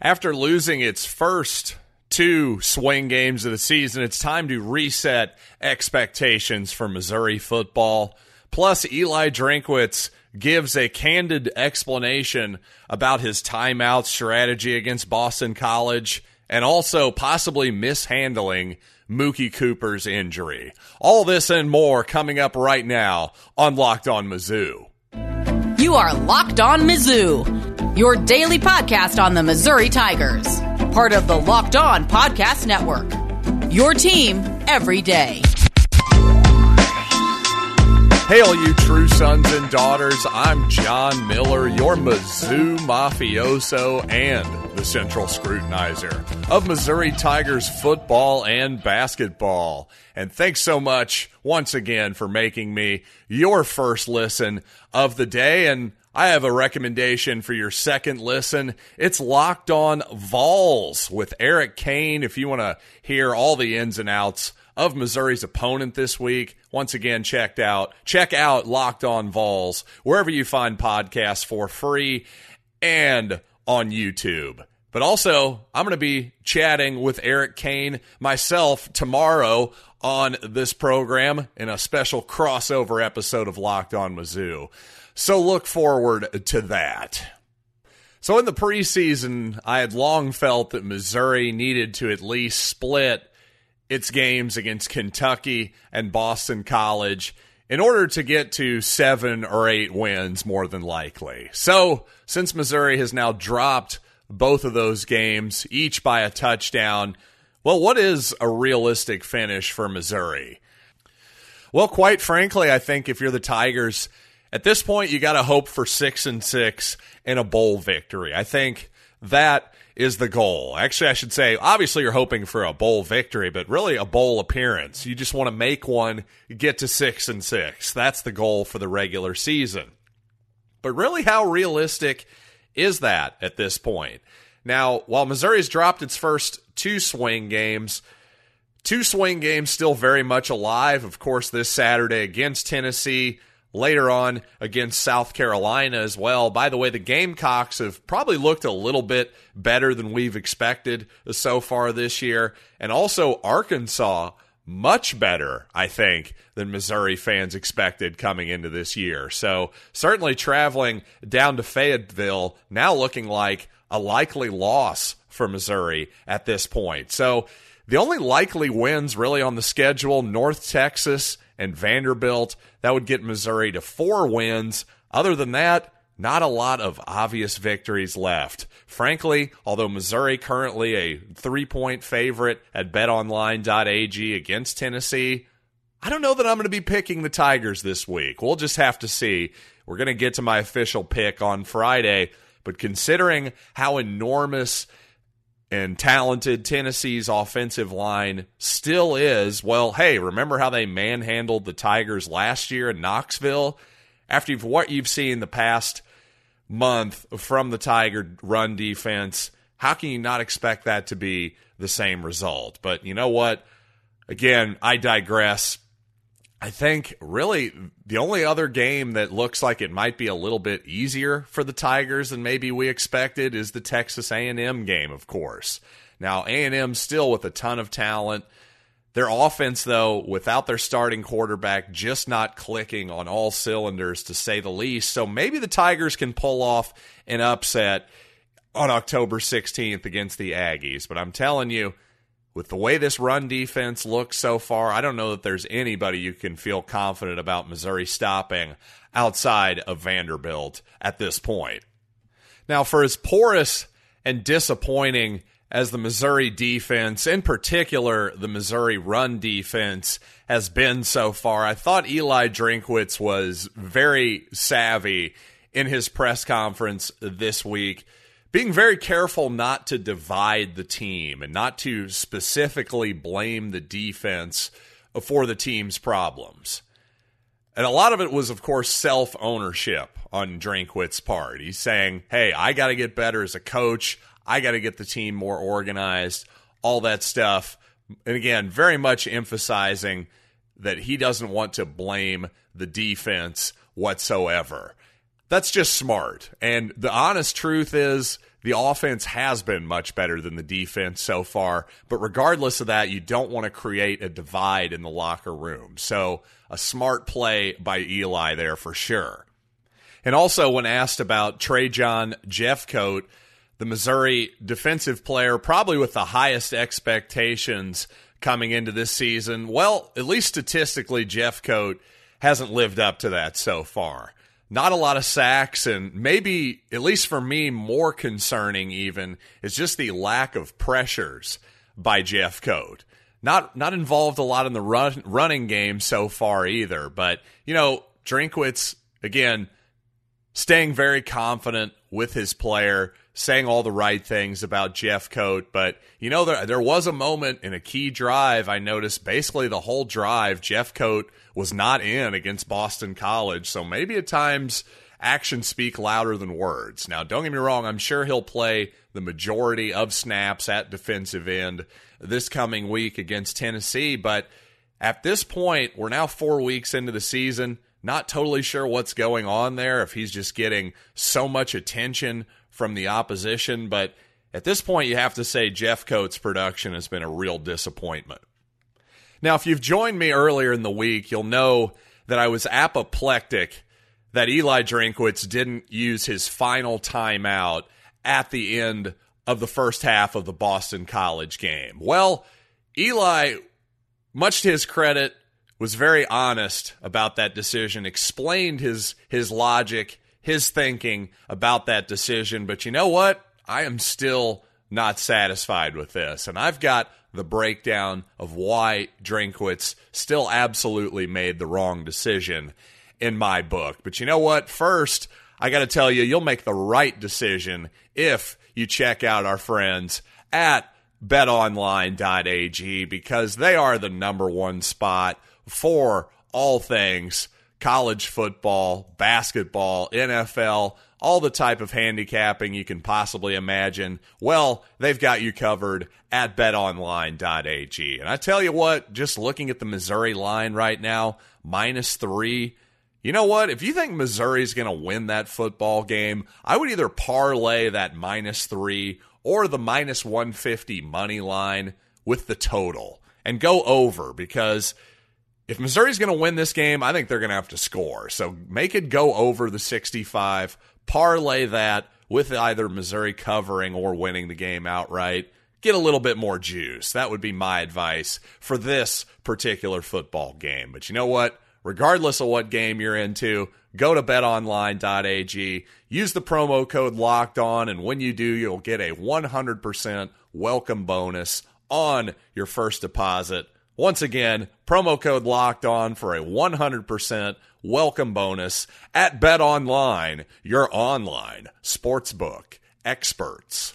After losing its first two swing games of the season, it's time to reset expectations for Missouri football. Plus, Eli Drinkwitz gives a candid explanation about his timeout strategy against Boston College and also possibly mishandling Mookie Cooper's injury. All this and more coming up right now on Locked On Mizzou. You are Locked On Mizzou, your daily podcast on the Missouri Tigers, part of the Locked On Podcast Network. Your team every day. Hail, you true sons and daughters. I'm John Miller, your Mizzou mafioso and the central scrutinizer of Missouri Tigers football and basketball. And thanks so much once again for making me your first listen of the day. And I have a recommendation for your second listen. It's Locked On Vols with Eric Kane. If you want to hear all the ins and outs of Missouri's opponent this week. Once again, checked out check out Locked On Vols wherever you find podcasts for free and on YouTube. But also, I'm going to be chatting with Eric Kane myself tomorrow on this program in a special crossover episode of Locked On Mizzou. So look forward to that. So in the preseason, I had long felt that Missouri needed to at least split its games against Kentucky and Boston College in order to get to seven or eight wins, more than likely. So, since Missouri has now dropped both of those games, each by a touchdown, well, what is a realistic finish for Missouri? Well, quite frankly, I think if you're the Tigers, at this point, you got to hope for six and six in a bowl victory. I think that is the goal. Actually, I should say, obviously, you're hoping for a bowl victory, but really a bowl appearance. You just want to make one, get to six and six. That's the goal for the regular season. But really, how realistic is that at this point? Now, while Missouri's dropped its first two swing games, two swing games still very much alive. Of course, this Saturday against Tennessee later on against South Carolina as well. By the way, the Gamecocks have probably looked a little bit better than we've expected so far this year. And also Arkansas, much better, I think, than Missouri fans expected coming into this year. So certainly traveling down to Fayetteville now looking like a likely loss for Missouri at this point. So the only likely wins really on the schedule North Texas and Vanderbilt. That would get Missouri to four wins. Other than that, not a lot of obvious victories left. Frankly, although Missouri currently a three point favorite at betonline.ag against Tennessee, I don't know that I'm going to be picking the Tigers this week. We'll just have to see. We're going to get to my official pick on Friday. But considering how enormous and talented Tennessee's offensive line still is, well, hey, remember how they manhandled the Tigers last year in Knoxville? After you've, what you've seen the past month from the Tiger run defense, how can you not expect that to be the same result? But you know what? Again, I digress. I think really the only other game that looks like it might be a little bit easier for the Tigers than maybe we expected is the Texas A&M game, of course. Now A&M still with a ton of talent. Their offense though, without their starting quarterback just not clicking on all cylinders to say the least. So maybe the Tigers can pull off an upset on October 16th against the Aggies, but I'm telling you with the way this run defense looks so far, I don't know that there's anybody you can feel confident about Missouri stopping outside of Vanderbilt at this point. Now, for as porous and disappointing as the Missouri defense, in particular the Missouri run defense, has been so far, I thought Eli Drinkwitz was very savvy in his press conference this week being very careful not to divide the team and not to specifically blame the defense for the team's problems. And a lot of it was, of course, self ownership on Drinkwitz's part. He's saying, hey, I got to get better as a coach. I got to get the team more organized, all that stuff. And again, very much emphasizing that he doesn't want to blame the defense whatsoever. That's just smart. And the honest truth is the offense has been much better than the defense so far. But regardless of that, you don't want to create a divide in the locker room. So a smart play by Eli there for sure. And also, when asked about Trajan Jeffcoat, the Missouri defensive player, probably with the highest expectations coming into this season, well, at least statistically, Jeffcoat hasn't lived up to that so far not a lot of sacks, and maybe, at least for me, more concerning even is just the lack of pressures by Jeffcoat. Not not involved a lot in the run, running game so far either, but you know, Drinkwitz again staying very confident with his player, saying all the right things about Jeffcoat, But you know, there there was a moment in a key drive I noticed basically the whole drive Jeffcoat was not in against Boston College. So maybe at times actions speak louder than words. Now, don't get me wrong, I'm sure he'll play the majority of snaps at defensive end this coming week against Tennessee, but at this point, we're now four weeks into the season. Not totally sure what's going on there, if he's just getting so much attention from the opposition. But at this point, you have to say Jeff Jeffcoat's production has been a real disappointment. Now, if you've joined me earlier in the week, you'll know that I was apoplectic that Eli Drinkwitz didn't use his final timeout at the end of the first half of the Boston College game. Well, Eli, much to his credit, was very honest about that decision, explained his his logic, his thinking about that decision, but you know what? I am still not satisfied with this. And I've got the breakdown of why Drinkwitz still absolutely made the wrong decision in my book. But you know what? First, I got to tell you, you'll make the right decision if you check out our friends at betonline.ag because they are the number one spot for all things college football, basketball, NFL, all the type of handicapping you can possibly imagine. Well, they've got you covered at betonline.ag. And I tell you what, just looking at the Missouri line right now, minus three. You know what? If you think Missouri's going to win that football game, I would either parlay that minus three or the minus 150 money line with the total and go over because if Missouri's going to win this game, I think they're going to have to score. So make it go over the 65 parlay that with either Missouri covering or winning the game outright. Get a little bit more juice. That would be my advice for this particular football game. But you know what? Regardless of what game you're into, go to betonline.ag, use the promo code locked on, and when you do, you'll get a 100% welcome bonus on your first deposit. Once again, promo code locked on for a 100% welcome bonus at Bet Online, your online sportsbook experts.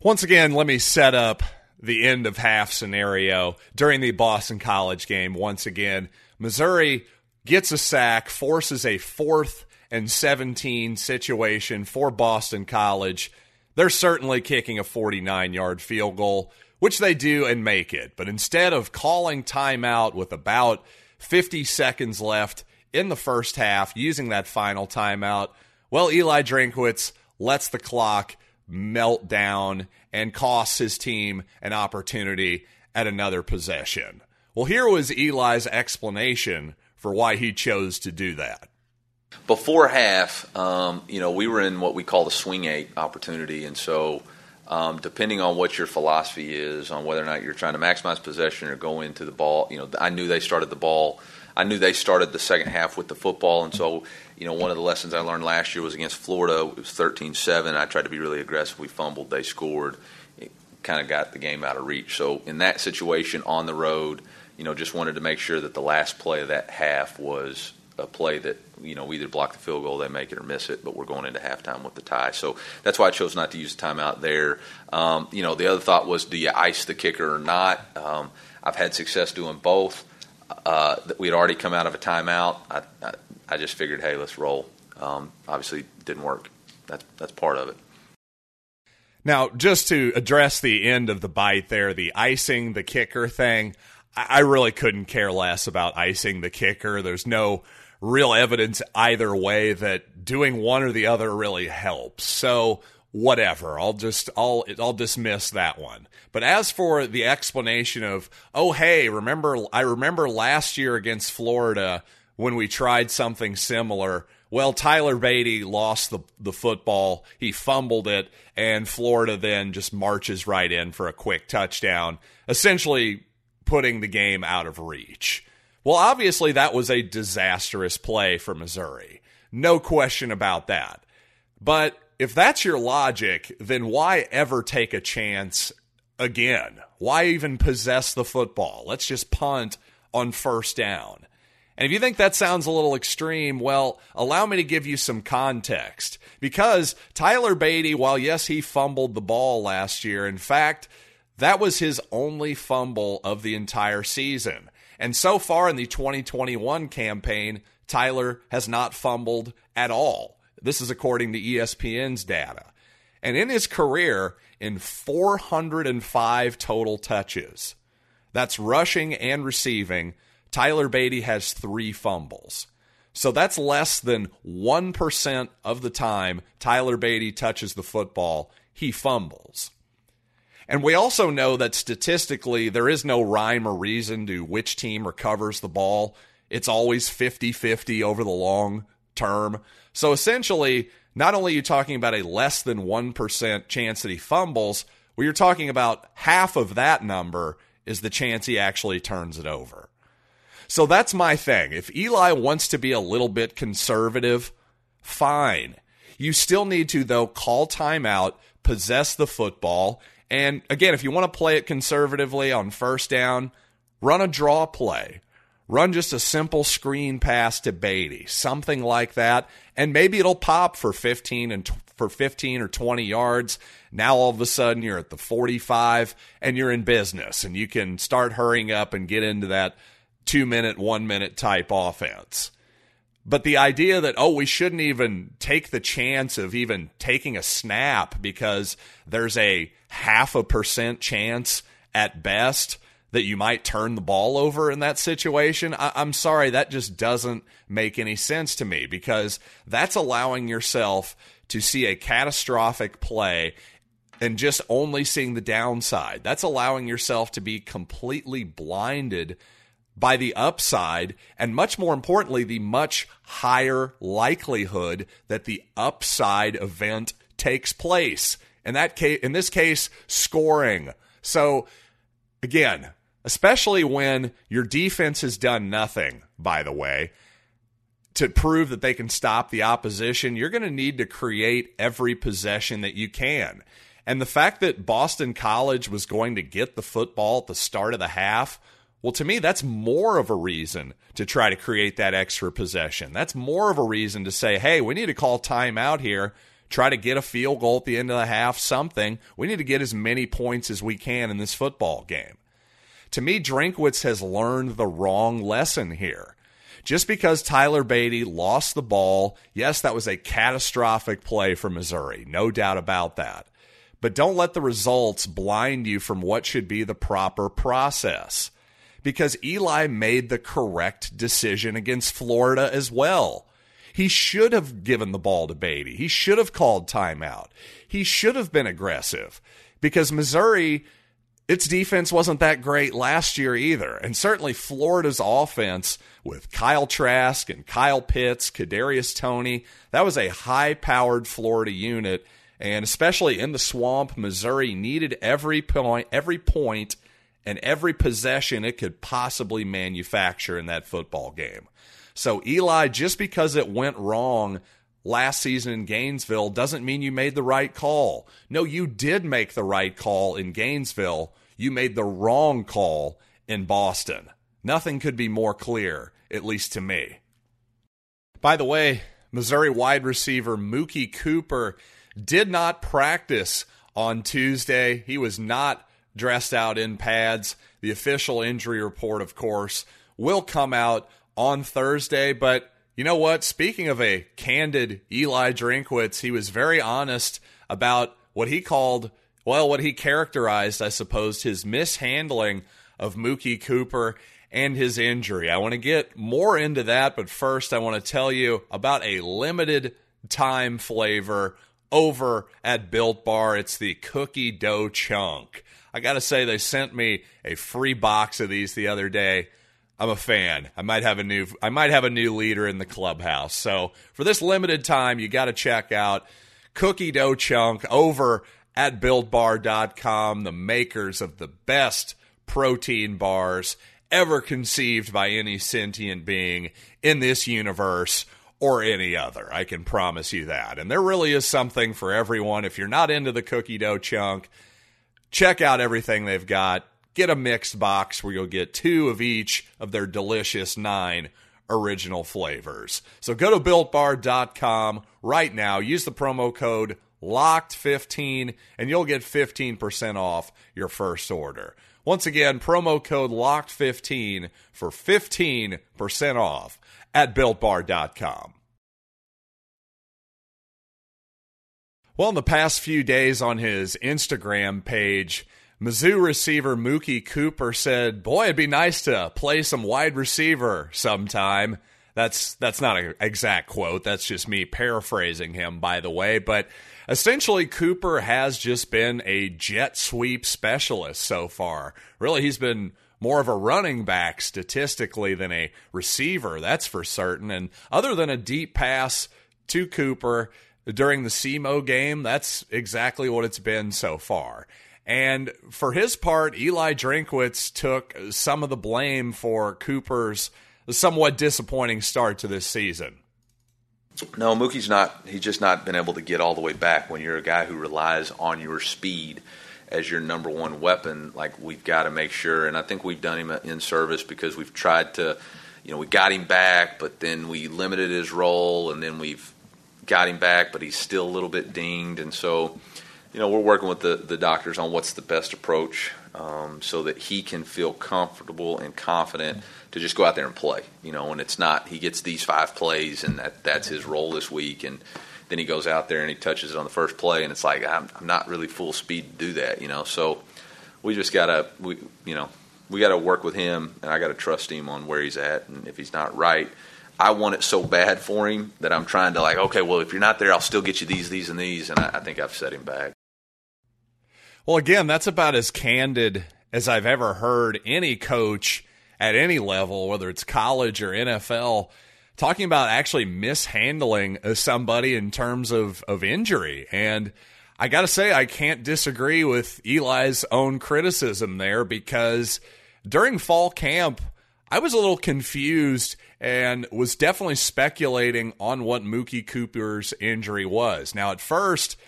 Once again, let me set up the end of half scenario during the Boston College game. Once again, Missouri gets a sack, forces a fourth and 17 situation for Boston College. They're certainly kicking a 49 yard field goal, which they do and make it. But instead of calling timeout with about 50 seconds left in the first half, using that final timeout. Well, Eli Drinkwitz lets the clock melt down and costs his team an opportunity at another possession. Well, here was Eli's explanation for why he chose to do that. Before half, um, you know, we were in what we call the swing eight opportunity, and so um, depending on what your philosophy is on whether or not you're trying to maximize possession or go into the ball. You know, I knew they started the ball. I knew they started the second half with the football, and so you know one of the lessons I learned last year was against Florida. It was 13-7. I tried to be really aggressive. We fumbled. They scored. It kind of got the game out of reach. So in that situation on the road, you know, just wanted to make sure that the last play of that half was a play that you know we either block the field goal, they make it or miss it, but we're going into halftime with the tie. So that's why I chose not to use the timeout there. Um, you know, the other thought was, do you ice the kicker or not? Um, I've had success doing both. Uh, that we had already come out of a timeout. I, I, I just figured, hey, let's roll. Um, obviously, didn't work. That's that's part of it. Now, just to address the end of the bite there, the icing the kicker thing, I really couldn't care less about icing the kicker. There's no real evidence either way that doing one or the other really helps. So whatever. I'll just I'll I'll dismiss that one. But as for the explanation of, oh hey, remember I remember last year against Florida when we tried something similar. Well, Tyler Badie lost the the football. He fumbled it and Florida then just marches right in for a quick touchdown, essentially putting the game out of reach. Well, obviously that was a disastrous play for Missouri. No question about that. But if that's your logic, then why ever take a chance again? Why even possess the football? Let's just punt on first down. And if you think that sounds a little extreme, well, allow me to give you some context. Because Tyler Badie, while yes, he fumbled the ball last year, in fact, that was his only fumble of the entire season. And so far in the 2021 campaign, Tyler has not fumbled at all. This is according to ESPN's data. And in his career, in 405 total touches, that's rushing and receiving, Tyler Badie has three fumbles. So that's less than 1% of the time Tyler Badie touches the football, he fumbles. And we also know that statistically, there is no rhyme or reason to which team recovers the ball. It's always 50 50 over the long term. So essentially, not only are you talking about a less than 1% chance that he fumbles, well, you're talking about half of that number is the chance he actually turns it over. So that's my thing. If Eli wants to be a little bit conservative, fine. You still need to, though, call timeout, possess the football. And again, if you want to play it conservatively on first down, run a draw play. Run just a simple screen pass to Badie, something like that, and maybe it'll pop for 15 and t- for 15 or 20 yards. Now all of a sudden you're at the 45 and you're in business and you can start hurrying up and get into that 2 minute, 1 minute type offense. But the idea that, oh, we shouldn't even take the chance of even taking a snap because there's a half a percent chance at best that you might turn the ball over in that situation, I- am sorry, that just doesn't make any sense to me because that's allowing yourself to see a catastrophic play and just only seeing the downside. That's allowing yourself to be completely blinded by the upside and much more importantly the much higher likelihood that the upside event takes place in that case in this case scoring so again especially when your defense has done nothing, by the way, to prove that they can stop the opposition. You're going to need to create every possession that you can. And the fact that Boston College was going to get the football at the start of the half, well, to me, that's more of a reason to try to create that extra possession. That's more of a reason to say, hey, we need to call timeout here, try to get a field goal at the end of the half, something. We need to get as many points as we can in this football game. To me, Drinkwitz has learned the wrong lesson here. Just because Tyler Badie lost the ball, yes, that was a catastrophic play for Missouri, no doubt about that. But don't let the results blind you from what should be the proper process. Because Eli made the correct decision against Florida as well. He should have given the ball to Badie. He should have called timeout. He should have been aggressive because Missouri its defense wasn't that great last year either. And certainly Florida's offense with Kyle Trask and Kyle Pitts, Kadarius Toney, that was a high powered Florida unit. And especially in the swamp, Missouri needed every point, every point and every possession it could possibly manufacture in that football game. So Eli, just because it went wrong last season in Gainesville doesn't mean you made the right call. No, you did make the right call in Gainesville. You made the wrong call in Boston. Nothing could be more clear, at least to me. By the way, Missouri wide receiver Mookie Cooper did not practice on Tuesday. He was not dressed out in pads. The official injury report, of course, will come out on Thursday, but you know what? Speaking of a candid Eli Drinkwitz, he was very honest about what he called, well, what he characterized, I suppose, his mishandling of Mookie Cooper. and his injury. I want to get more into that, but first I want to tell you about a limited time flavor over at Built Bar. It's the cookie dough chunk. I got to say, they sent me a free box of these the other day. I'm a fan. I might have a new I might have a new leader in the clubhouse. So for this limited time, you got to check out Cookie Dough Chunk over at builtbar.com, the makers of the best protein bars ever conceived by any sentient being in this universe or any other. I can promise you that. And there really is something for everyone. If you're not into the cookie dough chunk, check out everything they've got get a mixed box where you'll get two of each of their delicious nine original flavors. So go to builtbar.com right now, use the promo code LOCKED15 and you'll get 15% off your first order. Once again, promo code LOCKED15 for 15% off at builtbar.com. Well, in the past few days on his Instagram page, Mizzou receiver Mookie Cooper said, "Boy, it'd be nice to play some wide receiver sometime." That's that's not an exact quote. That's just me paraphrasing him, by the way. But essentially, Cooper has just been a jet sweep specialist so far. Really, he's been more of a running back statistically than a receiver. That's for certain. And other than a deep pass to Cooper during the SEMO game, that's exactly what it's been so far. And for his part, Eli Drinkwitz took some of the blame for Cooper's somewhat disappointing start to this season. No, Mookie's not. He's just not been able to get all the way back when you're a guy who relies on your speed as your number one weapon. Like we've got to make sure, and I think we've done him in service because we've tried to, you know, we got him back, but then we limited his role, and then we've got him back, but he's still a little bit dinged, and so you know, we're working with the, the doctors on what's the best approach um, so that he can feel comfortable and confident to just go out there and play. You know, and it's not he gets these five plays and that that's his role this week, and then he goes out there and he touches it on the first play, and it's like I'm, I'm not really full speed to do that. You know, so we just gotta we you know we got to work with him, and I got to trust him on where he's at, and if he's not right. I want it so bad for him that I'm trying to like, okay, well, if you're not there, I'll still get you these, these, and these, and I, I think I've set him back. Well, again, that's about as candid as I've ever heard any coach at any level, whether it's college or NFL, talking about actually mishandling uh, somebody in terms of, of injury. And I got to say, I can't disagree with Eli's own criticism there because during fall camp, I was a little confused and was definitely speculating on what Mookie Cooper's injury was. Now, at first,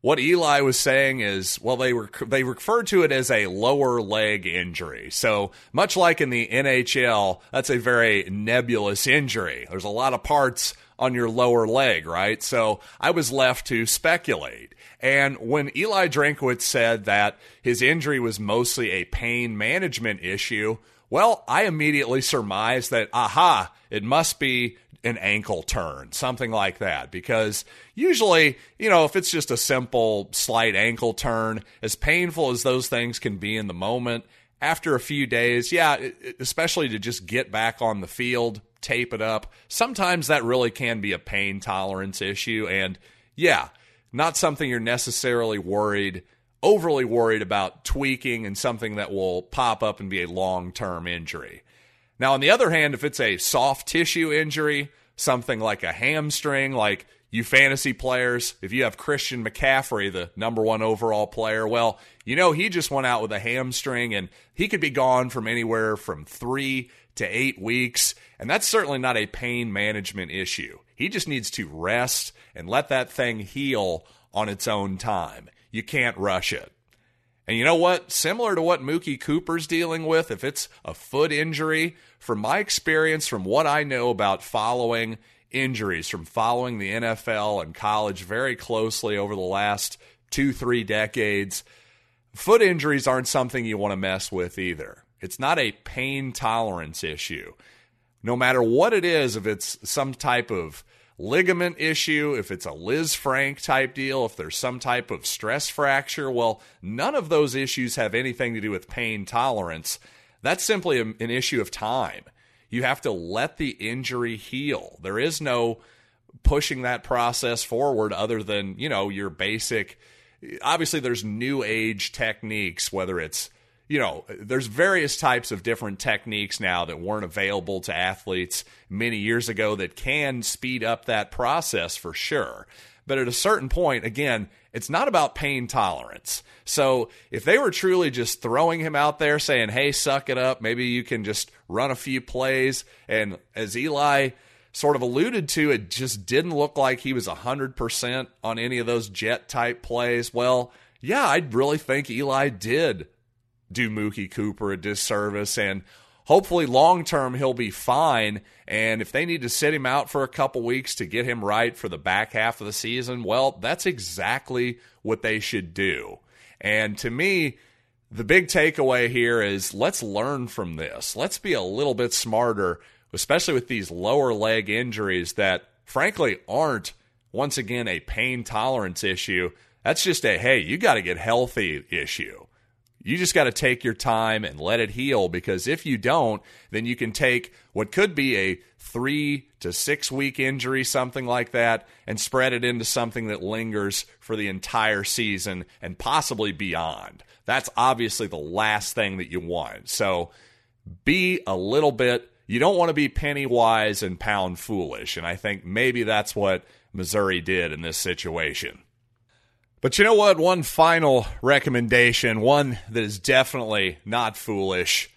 what Eli was saying is, well, they were they referred to it as a lower leg injury. So much like in the NHL, that's a very nebulous injury. There's a lot of parts on your lower leg, right? So I was left to speculate. And when Eli Drinkwitz said that his injury was mostly a pain management issue, well, I immediately surmised that, aha, it must be an ankle turn, something like that. Because usually, you know, if it's just a simple slight ankle turn, as painful as those things can be in the moment, after a few days, yeah, especially to just get back on the field, tape it up, sometimes that really can be a pain tolerance issue. And yeah, not something you're necessarily worried, overly worried about tweaking and something that will pop up and be a long term injury. Now, on the other hand, if it's a soft tissue injury, something like a hamstring, like you fantasy players, if you have Christian McCaffrey, the number one overall player, well, you know, he just went out with a hamstring and he could be gone from anywhere from three to eight weeks. And that's certainly not a pain management issue. He just needs to rest and let that thing heal on its own time. You can't rush it. And you know what? Similar to what Mookie Cooper's dealing with, if it's a foot injury, from my experience, from what I know about following injuries, from following the NFL and college very closely over the last two, three decades, foot injuries aren't something you want to mess with either. It's not a pain tolerance issue. No matter what it is, if it's some type of ligament issue, if it's a Lisfranc type deal, if there's some type of stress fracture, well, none of those issues have anything to do with pain tolerance. That's simply an issue of time. You have to let the injury heal. There is no pushing that process forward other than, you know, your basic obviously there's new age techniques whether it's you know, there's various types of different techniques now that weren't available to athletes many years ago that can speed up that process for sure. But at a certain point, again, it's not about pain tolerance. So if they were truly just throwing him out there saying, hey, suck it up, maybe you can just run a few plays. And as Eli sort of alluded to, it just didn't look like he was 100% on any of those jet type plays. Well, yeah, I really think Eli did do Mookie Cooper a disservice. And hopefully, long term, he'll be fine. And if they need to sit him out for a couple weeks to get him right for the back half of the season, well, that's exactly what they should do. And to me, the big takeaway here is let's learn from this. Let's be a little bit smarter, especially with these lower leg injuries that, frankly, aren't, once again, a pain tolerance issue. That's just a, hey, you got to get healthy issue. You just got to take your time and let it heal because if you don't, then you can take what could be a three to six week injury, something like that, and spread it into something that lingers for the entire season and possibly beyond. That's obviously the last thing that you want. So be a little bit, you don't want to be penny wise and pound foolish. And I think maybe that's what Missouri did in this situation. But you know what? One final recommendation, one that is definitely not foolish.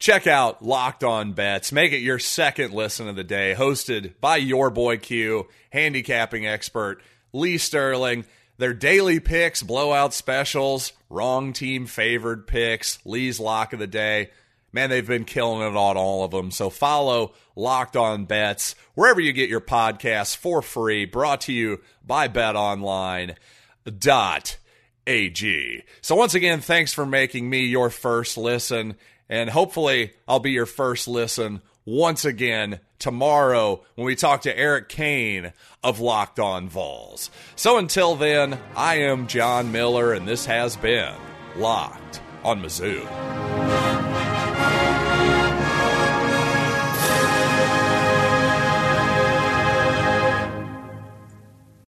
Check out Locked On Bets. Make it your second listen of the day, hosted by your boy Q, handicapping expert Lee Sterling. Their daily picks, blowout specials, wrong team favored picks, Lee's lock of the day. Man, they've been killing it on all of them. So follow Locked On Bets wherever you get your podcasts for free. Brought to you by Bet Online dot ag. So once again, thanks for making me your first listen, and hopefully I'll be your first listen once again tomorrow when we talk to Eric Kane of Locked On Vols. So until then, I am John Miller, and this has been Locked on Mizzou.